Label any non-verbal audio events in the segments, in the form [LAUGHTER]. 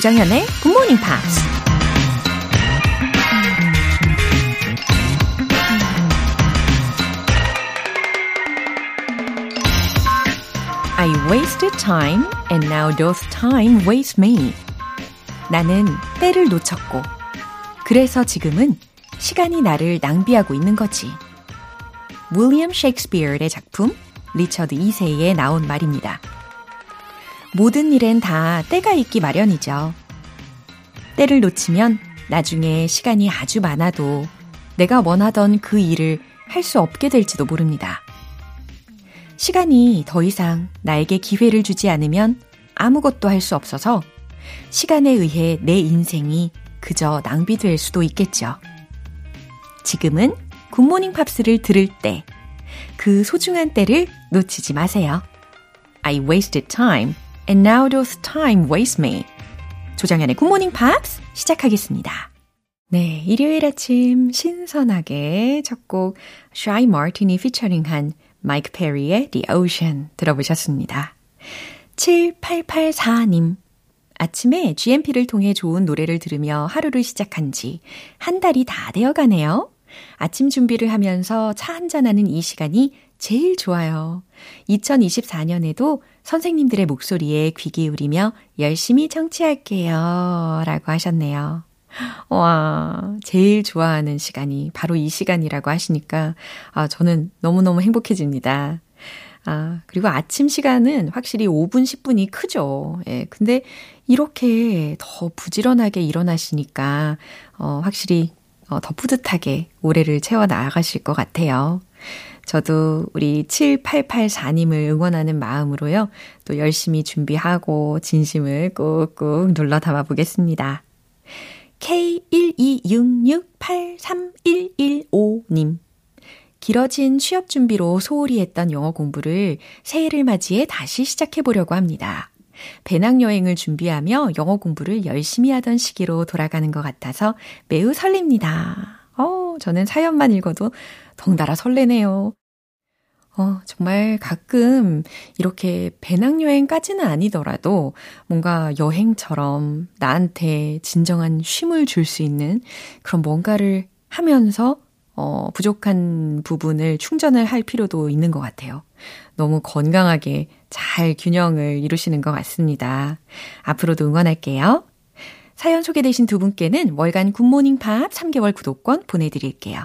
조정현의 Good Morning Pops. I wasted time and now those time waste me. 나는 때를 놓쳤고 그래서 지금은 시간이 나를 낭비하고 있는 거지. 윌리엄 셰익스피어의 작품 리처드 2세에 나온 말입니다. 모든 일엔 다 때가 있기 마련이죠. 때를 놓치면 나중에 시간이 아주 많아도 내가 원하던 그 일을 할 수 없게 될지도 모릅니다. 시간이 더 이상 나에게 기회를 주지 않으면 아무것도 할 수 없어서 시간에 의해 내 인생이 그저 낭비될 수도 있겠죠. 지금은 굿모닝 팝스를 들을 때, 그 소중한 때를 놓치지 마세요. I wasted time, and now doth time waste me. 조정현의 굿모닝 팝스 시작하겠습니다. 네, 일요일 아침 신선하게 첫 곡 Shy Martin이 피처링한 마이크 페리의 The Ocean 들어보셨습니다. 7884님. 아침에 GMP를 통해 좋은 노래를 들으며 하루를 시작한 지 한 달이 다 되어 가네요. 아침 준비를 하면서 차 한잔하는 이 시간이 제일 좋아요. 2024년에도 선생님들의 목소리에 귀 기울이며 열심히 청취할게요. 라고 하셨네요. 와, 제일 좋아하는 시간이 바로 이 시간이라고 하시니까, 아, 저는 너무너무 행복해집니다. 아, 그리고 아침 시간은 확실히 5분, 10분이 크죠. 예, 근데 이렇게 더 부지런하게 일어나시니까, 어, 확실히 어, 더 뿌듯하게 올해를 채워 나가실 것 같아요. 저도 우리 7884님을 응원하는 마음으로요. 또 열심히 준비하고 진심을 꾹꾹 눌러 담아 보겠습니다. K126683115님. 길어진 취업 준비로 소홀히 했던 영어 공부를 새해를 맞이해 다시 시작해 보려고 합니다. 배낭여행을 준비하며 영어 공부를 열심히 하던 시기로 돌아가는 것 같아서 매우 설립니다. 어, 저는 사연만 읽어도 덩달아 설레네요. 어, 정말 가끔 이렇게 배낭여행까지는 아니더라도 뭔가 여행처럼 나한테 진정한 쉼을 줄 수 있는 그런 뭔가를 하면서 어, 부족한 부분을 충전을 할 필요도 있는 것 같아요. 너무 건강하게 잘 균형을 이루시는 것 같습니다. 앞으로도 응원할게요. 사연 소개되신 두 분께는 월간 굿모닝 팝 3개월 구독권 보내드릴게요.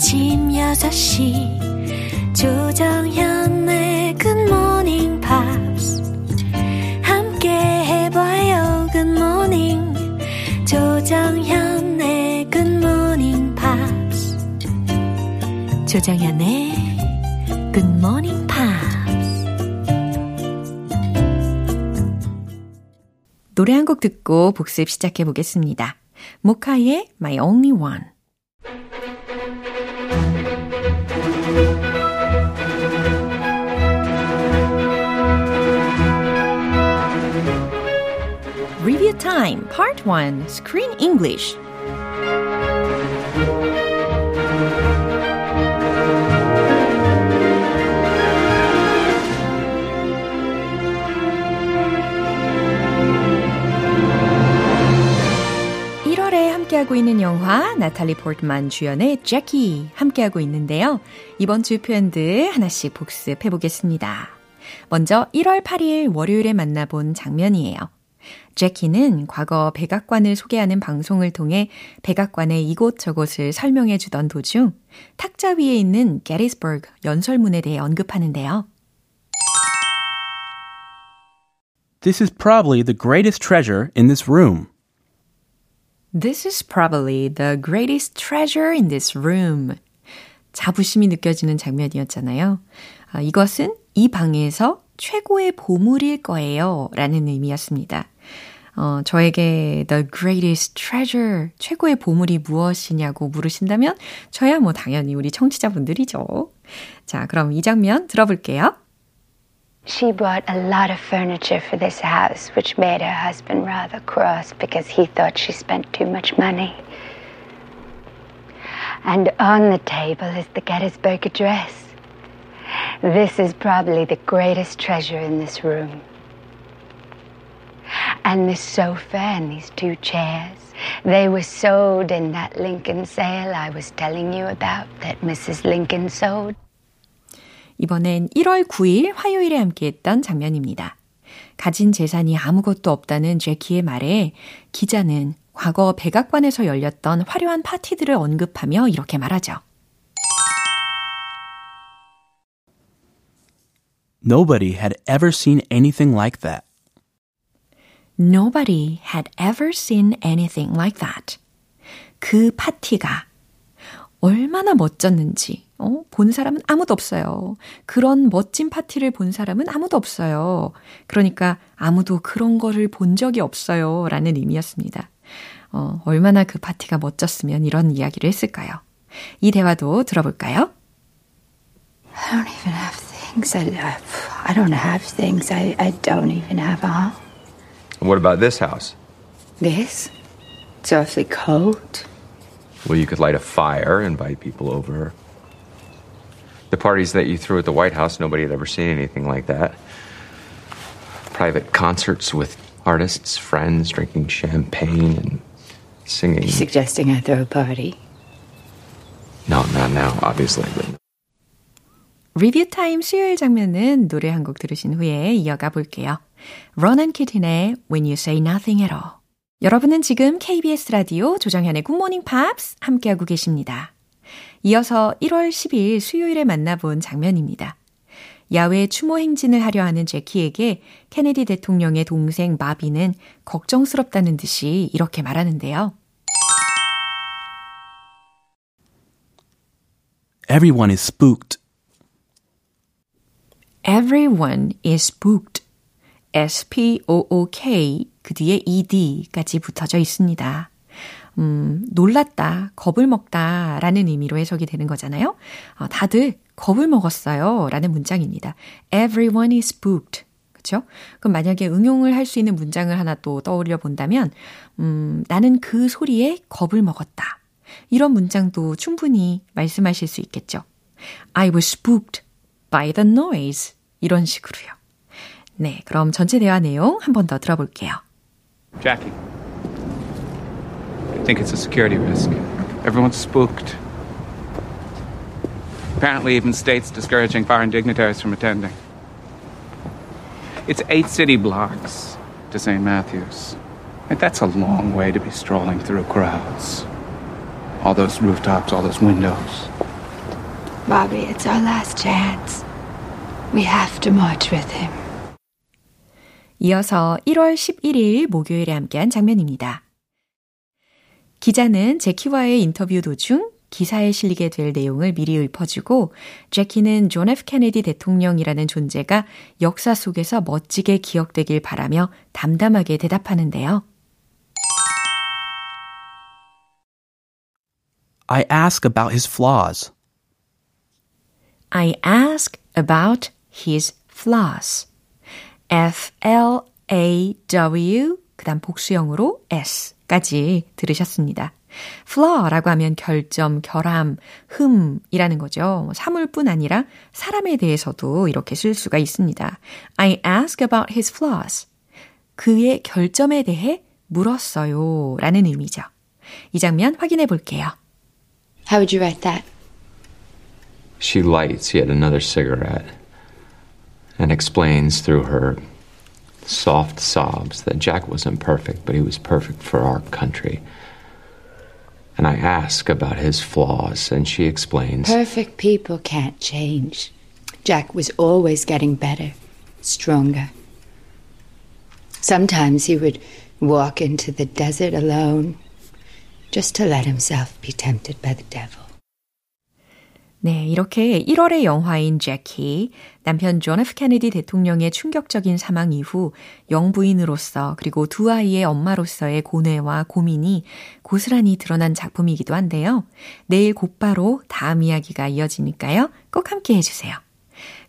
아침 6시 조정현의 굿모닝 팝스 함께 해봐요 굿모닝 조정현의 굿모닝 팝스 조정현의 굿모닝 팝스 노래 한 곡 듣고 복습 시작해 보겠습니다. 모카의 My Only One Time Part 1 Screen English 함께하고 있는 영화 나탈리 포트만 주연의 제키 함께하고 있는데요. 이번 주 표현들 하나씩 복습해 보겠습니다. 먼저 1월 8일 월요일에 만나본 장면이에요. 제키는 과거 백악관을 소개하는 방송을 통해 백악관의 이곳저곳을 설명해 주던 도중 탁자 위에 있는 게리스버그 연설문에 대해 언급하는데요. This is probably the greatest treasure in this room. This is probably the greatest treasure in this room. 자부심이 느껴지는 장면이었잖아요. 아, 이것은 이 방에서 최고의 보물일 거예요. 라는 의미였습니다. 어, 저에게 the greatest treasure, 최고의 보물이 무엇이냐고 물으신다면 저야 뭐 당연히 우리 청취자분들이죠. 자, 그럼 이 장면 들어볼게요. She bought a lot of furniture for this house, which made her husband rather cross because he thought she spent too much money. And on the table is the Gettysburg Address. This is probably the greatest treasure in this room. And this sofa and these two chairs, they were sold in that Lincoln sale I was telling you about that Mrs. Lincoln sold. 이번엔 1월 9일 화요일에 함께했던 장면입니다. 가진 재산이 아무것도 없다는 제키의 말에 기자는 과거 백악관에서 열렸던 화려한 파티들을 언급하며 이렇게 말하죠. Nobody had ever seen anything like that. Nobody had ever seen anything like that. 그 파티가 얼마나 멋졌는지, 어, 본 사람은 아무도 없어요. 그런 멋진 파티를 본 사람은 아무도 없어요. 그러니까 아무도 그런 거를 본 적이 없어요. 라는 의미였습니다. 어, 얼마나 그 파티가 멋졌으면 이런 이야기를 했을까요? 이 대화도 들어볼까요? I don't even have things. I, I don't have things. I, I don't even have uh-huh. a home. What about this house? This? It's awfully cold. Well, you could light a fire, invite people over. The parties that you threw at the White House, nobody had ever seen anything like that. Private concerts with artists, friends, drinking champagne and singing. You're suggesting I throw a party? No, not now, obviously. 리뷰 타임 수요일 장면은 노래 한 곡 들으신 후에 이어가 볼게요. Ronan Keating의 When You Say Nothing at All. 여러분은 지금 KBS 라디오 조정현의 굿모닝 팝스 함께하고 계십니다. 이어서 1월 10일 수요일에 만나본 장면입니다. 야외 추모 행진을 하려 하는 제키에게 케네디 대통령의 동생 마비는 걱정스럽다는 듯이 이렇게 말하는데요. Everyone is spooked. Everyone is spooked. S-P-O-O-K 그 뒤에 ED까지 붙어져 있습니다. 음, 놀랐다, 겁을 먹다 라는 의미로 해석이 되는 거잖아요. 어, 다들 겁을 먹었어요 라는 문장입니다. Everyone is spooked. 그쵸? 그럼 만약에 응용을 할 수 있는 문장을 하나 또 떠올려 본다면, 음, 나는 그 소리에 겁을 먹었다. 이런 문장도 충분히 말씀하실 수 있겠죠. I was spooked by the noise. 이런 식으로요. 네, 그럼 전체 대화 내용 한 번 더 들어볼게요. Jackie. I think it's a security risk. Everyone's spooked. Apparently, even states discouraging foreign dignitaries from attending. It's eight city blocks to St. Matthew's. And that's a long way to be strolling through crowds. All those rooftops, all those windows. Bobby, it's our last chance. We have to march with him. 이어서 1월 11일 목요일에 함께한 장면입니다. 기자는 재키와의 인터뷰 도중 기사에 실리게 될 내용을 미리 읊어주고 재키는 존 F 케네디 대통령이라는 존재가 역사 속에서 멋지게 기억되길 바라며 담담하게 대답하는데요. I ask about his flaws. I ask about his flaws. F-L-A-W, 그 다음 복수형으로 S까지 들으셨습니다. flaw라고 하면 결점, 결함, 흠이라는 거죠. 사물뿐 아니라 사람에 대해서도 이렇게 쓸 수가 있습니다. I ask about his flaws. 그의 결점에 대해 물었어요. 라는 의미죠. 이 장면 확인해 볼게요. How would you write that? she lights yet another cigarette and explains through her soft sobs that Jack wasn't perfect, but he was perfect for our country. And I ask about his flaws, and she explains. Perfect people can't change. Jack was always getting better, stronger. Sometimes he would walk into the desert alone just to let himself be tempted by the devil. 네, 이렇게 1월의 영화인 재키, 남편 존 F 케네디 대통령의 충격적인 사망 이후 영부인으로서 그리고 두 아이의 엄마로서의 고뇌와 고민이 고스란히 드러난 작품이기도 한데요. 내일 곧바로 다음 이야기가 이어지니까요. 꼭 함께 해주세요.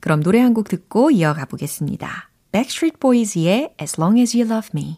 그럼 노래 한 곡 듣고 이어가 보겠습니다. Backstreet Boys의 As Long As You Love Me.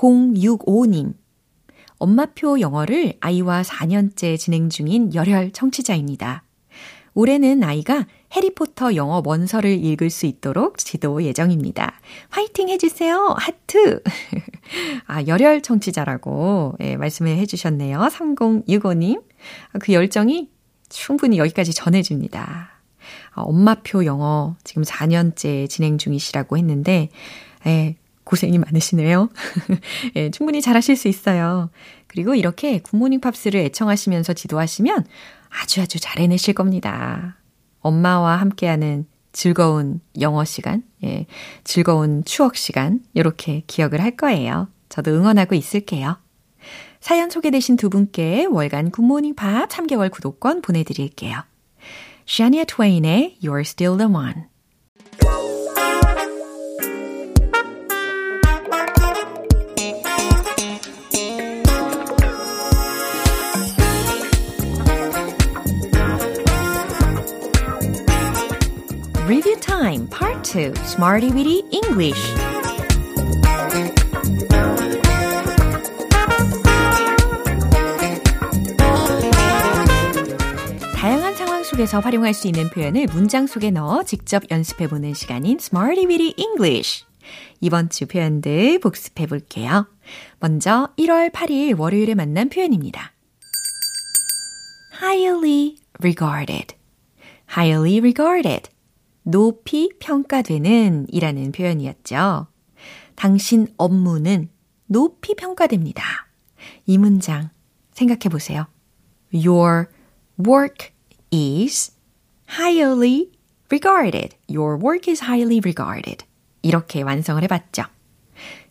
(3065님) 엄마표 영어를 아이와 4년째 진행 중인 열혈 청취자입니다. 올해는 아이가 해리포터 영어 원서를 읽을 수 있도록 지도 예정입니다. 화이팅 해주세요. 하트. [LAUGHS] 아, 열혈 청취자라고 예, 말씀을 해주셨네요. 3065님. 그 열정이 충분히 여기까지 전해집니다. 아, 엄마표 영어 지금 4년째 진행 중이시라고 했는데, 예, 고생이 많으시네요. [LAUGHS] 예, 충분히 잘하실 수 있어요. 그리고 이렇게 굿모닝 팝스를 애청하시면서 지도하시면 아주 아주 잘 해내실 겁니다. 엄마와 함께하는 즐거운 영어 시간, 예, 즐거운 추억 시간, 이렇게 기억을 할 거예요. 저도 응원하고 있을게요. 사연 소개되신 두 분께 월간 굿모닝 팝스 3개월 구독권 보내드릴게요. 샤니아 트웨인의 You're Still the One. Review Time Part 2 Smarty Weedy English 다양한 상황 속에서 활용할 수 있는 표현을 문장 속에 넣어 직접 연습해보는 시간인 Smarty Weedy English 이번 주 표현들 복습해 볼게요. 먼저 1월 8일 월요일에 만난 표현입니다. highly regarded highly regarded 높이 평가되는 이라는 표현이었죠. 당신 업무는 높이 평가됩니다. 이 문장 생각해 보세요. Your work is highly regarded. Your work is highly regarded. 이렇게 완성을 해봤죠.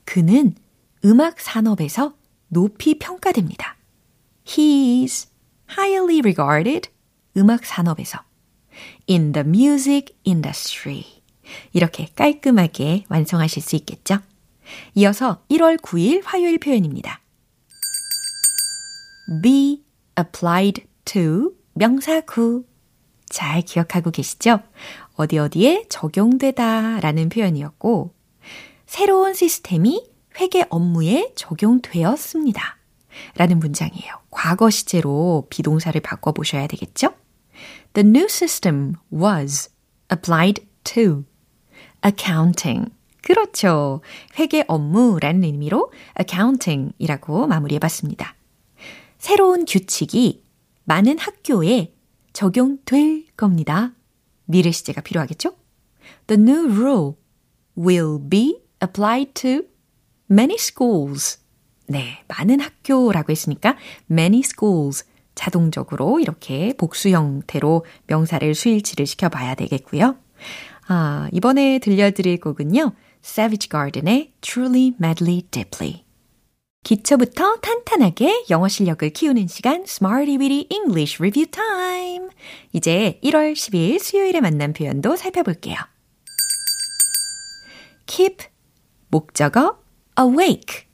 그는 음악 산업에서 높이 평가됩니다. He is highly regarded. 음악 산업에서. In the music industry. 이렇게 깔끔하게 완성하실 수 있겠죠? 이어서 1월 9일 화요일 표현입니다. be applied to 명사 구. 잘 기억하고 계시죠? 어디 어디에 적용되다 라는 표현이었고, 새로운 시스템이 회계 업무에 적용되었습니다. 라는 문장이에요. 과거 시제로 비동사를 바꿔보셔야 되겠죠? The new system was applied to accounting. 그렇죠. 회계 업무라는 의미로 accounting이라고 마무리해봤습니다. 새로운 규칙이 많은 학교에 적용될 겁니다. 미래 시제가 필요하겠죠? The new rule will be applied to many schools. 네, 많은 학교라고 했으니까 many schools 자동적으로 이렇게 복수 형태로 명사를 수일치를 시켜봐야 되겠고요. 아, 이번에 들려드릴 곡은요. Savage Garden의 Truly Madly Deeply. 기초부터 탄탄하게 영어 실력을 키우는 시간 Smarty Weedy English Review Time. 이제 1월 10일 수요일에 만난 표현도 살펴볼게요. keep 목적어 awake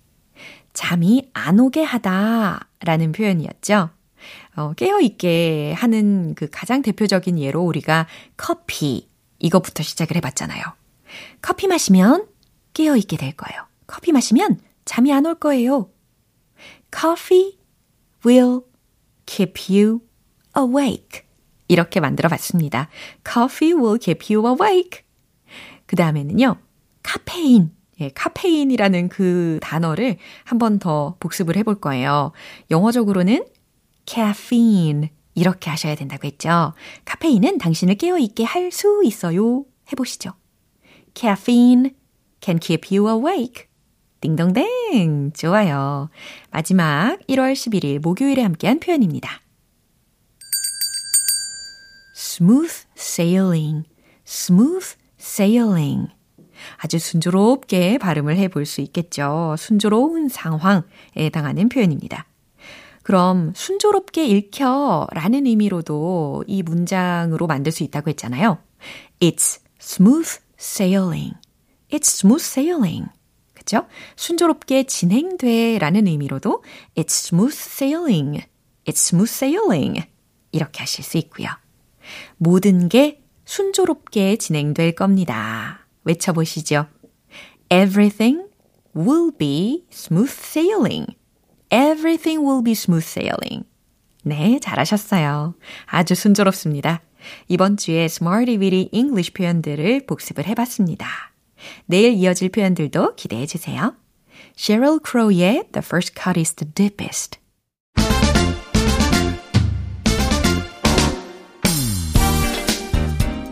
잠이 안 오게 하다 라는 표현이었죠. 어, 깨어있게 하는 그 가장 대표적인 예로 우리가 커피, 이것부터 시작을 해봤잖아요. 커피 마시면 깨어있게 될 거예요. 커피 마시면 잠이 안 올 거예요. Coffee will keep you awake. 이렇게 만들어 봤습니다. Coffee will keep you awake. 그 다음에는요, 카페인. 예, 카페인이라는 그 단어를 한 번 더 복습을 해볼 거예요. 영어적으로는 caffeine. 이렇게 하셔야 된다고 했죠. 카페인은 당신을 깨어있게 할 수 있어요. 해보시죠. Caffeine can keep you awake. 딩동댕! 좋아요. 마지막 1월 11일 목요일에 함께한 표현입니다. smooth sailing, smooth sailing. 아주 순조롭게 발음을 해볼 수 있겠죠. 순조로운 상황에 해당하는 표현입니다. 그럼 순조롭게 읽혀 라는 의미로도 이 문장으로 만들 수 있다고 했잖아요. It's smooth sailing. It's smooth sailing. 그죠? 순조롭게 진행돼 라는 의미로도 It's smooth sailing. It's smooth sailing. 이렇게 하실 수 있고요. 모든 게 순조롭게 진행될 겁니다. 외쳐보시죠. Everything will be smooth sailing. Everything will be smooth sailing. 네, 잘하셨어요. 아주 순조롭습니다. 이번 주에 Smarty English 표현들을 복습을 해봤습니다. 내일 이어질 표현들도 기대해 주세요. Sheryl Crow의 The First Cut is the Deepest.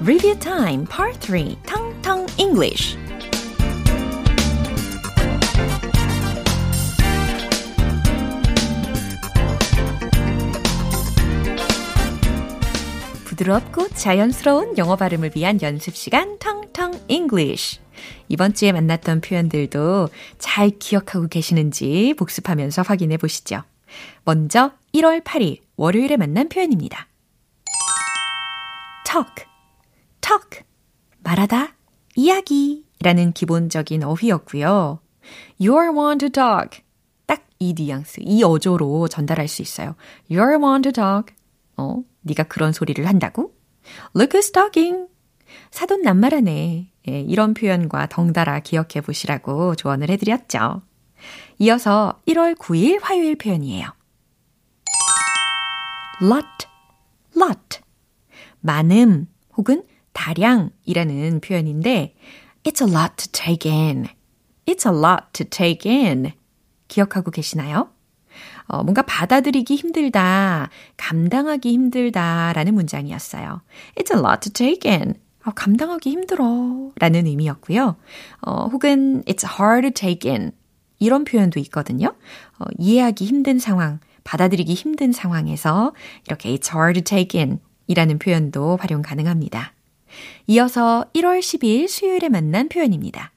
Review Time Part 3 텅텅 English 부드럽고 자연스러운 영어 발음을 위한 연습 시간 텅텅 English. 이번 주에 만났던 표현들도 잘 기억하고 계시는지 복습하면서 확인해 보시죠. 먼저 1월 8일 월요일에 만난 표현입니다. talk, talk, 말하다, 이야기 라는 기본적인 어휘였고요. You're one to talk. 딱 이 뉘앙스, 이 어조로 전달할 수 있어요. You're one to talk. 어, 네가 그런 소리를 한다고? Look who's talking. 사돈남말하네. 예, 이런 표현과 덩달아 기억해 보시라고 조언을 해드렸죠. 이어서 1월 9일 화요일 표현이에요. lot, lot. 많음 혹은 다량이라는 표현인데 It's a lot to take in. It's a lot to take in. 기억하고 계시나요? 어, 뭔가 받아들이기 힘들다, 감당하기 힘들다라는 문장이었어요. It's a lot to take in. 어, 감당하기 힘들어 라는 의미였고요. 어, 혹은 It's hard to take in. 이런 표현도 있거든요. 어, 이해하기 힘든 상황, 받아들이기 힘든 상황에서 이렇게 It's hard to take in 이라는 표현도 활용 가능합니다. 이어서 1월 10일 수요일에 만난 표현입니다.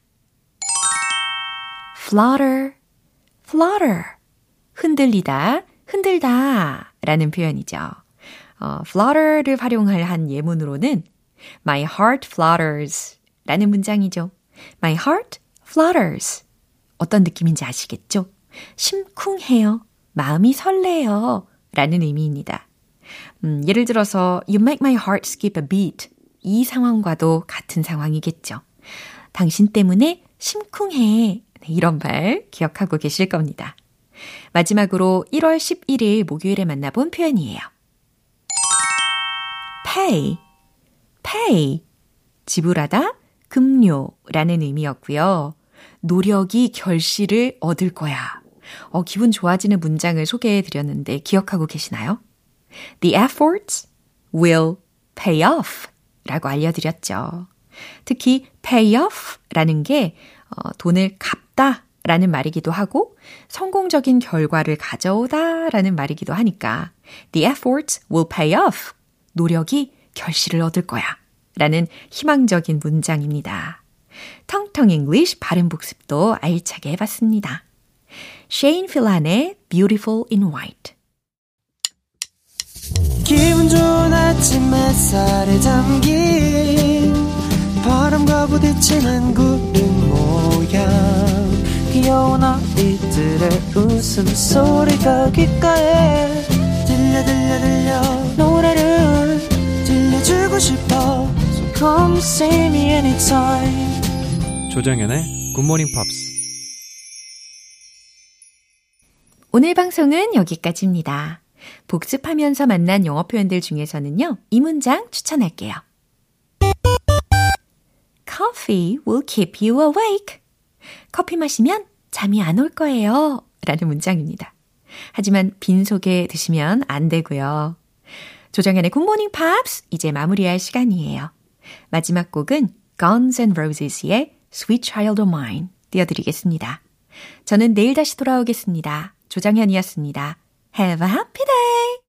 flutter, flutter. 흔들리다, 흔들다 라는 표현이죠. 어, flutter를 활용할 한 예문으로는 My heart flutters 라는 문장이죠. My heart flutters. 어떤 느낌인지 아시겠죠? 심쿵해요. 마음이 설레요. 라는 의미입니다. 음, 예를 들어서 You make my heart skip a beat. 이 상황과도 같은 상황이겠죠. 당신 때문에 심쿵해. 이런 말 기억하고 계실 겁니다. 마지막으로 1월 11일 목요일에 만나본 표현이에요. pay, pay. 지불하다, 급료라는 의미였고요. 노력이 결실을 얻을 거야. 어, 기분 좋아지는 문장을 소개해 드렸는데 기억하고 계시나요? The efforts will pay off 라고 알려드렸죠. 특히 pay off 라는 게 어, 돈을 갚다 라는 말이기도 하고 성공적인 결과를 가져오다 라는 말이기도 하니까 the efforts will pay off. 노력이 결실을 얻을 거야. 라는 희망적인 문장입니다. 텅텅 English 발음 복습도 알차게 해봤습니다. 셰인 필란의 Beautiful in White 기분 좋은 아침 햇살에 담긴 바람과 부딪히는 구름 모양 귀여운 아이들의 웃음소리가 귓가에 들려 들려 들려 노래를 들려주고 싶어 Come see me anytime 조정연의 굿모닝 팝스. 오늘 방송은 여기까지입니다. 복습하면서 만난 영어 표현들 중에서는요, 이 문장 추천할게요. Coffee will keep you awake. 커피 마시면 잠이 안 올 거예요. 라는 문장입니다. 하지만 빈속에 드시면 안 되고요. 조정현의 굿모닝 팝스 이제 마무리할 시간이에요. 마지막 곡은 Guns N' Roses의 Sweet Child of Mine 띄워드리겠습니다. 저는 내일 다시 돌아오겠습니다. 조정현이었습니다. Have a happy day!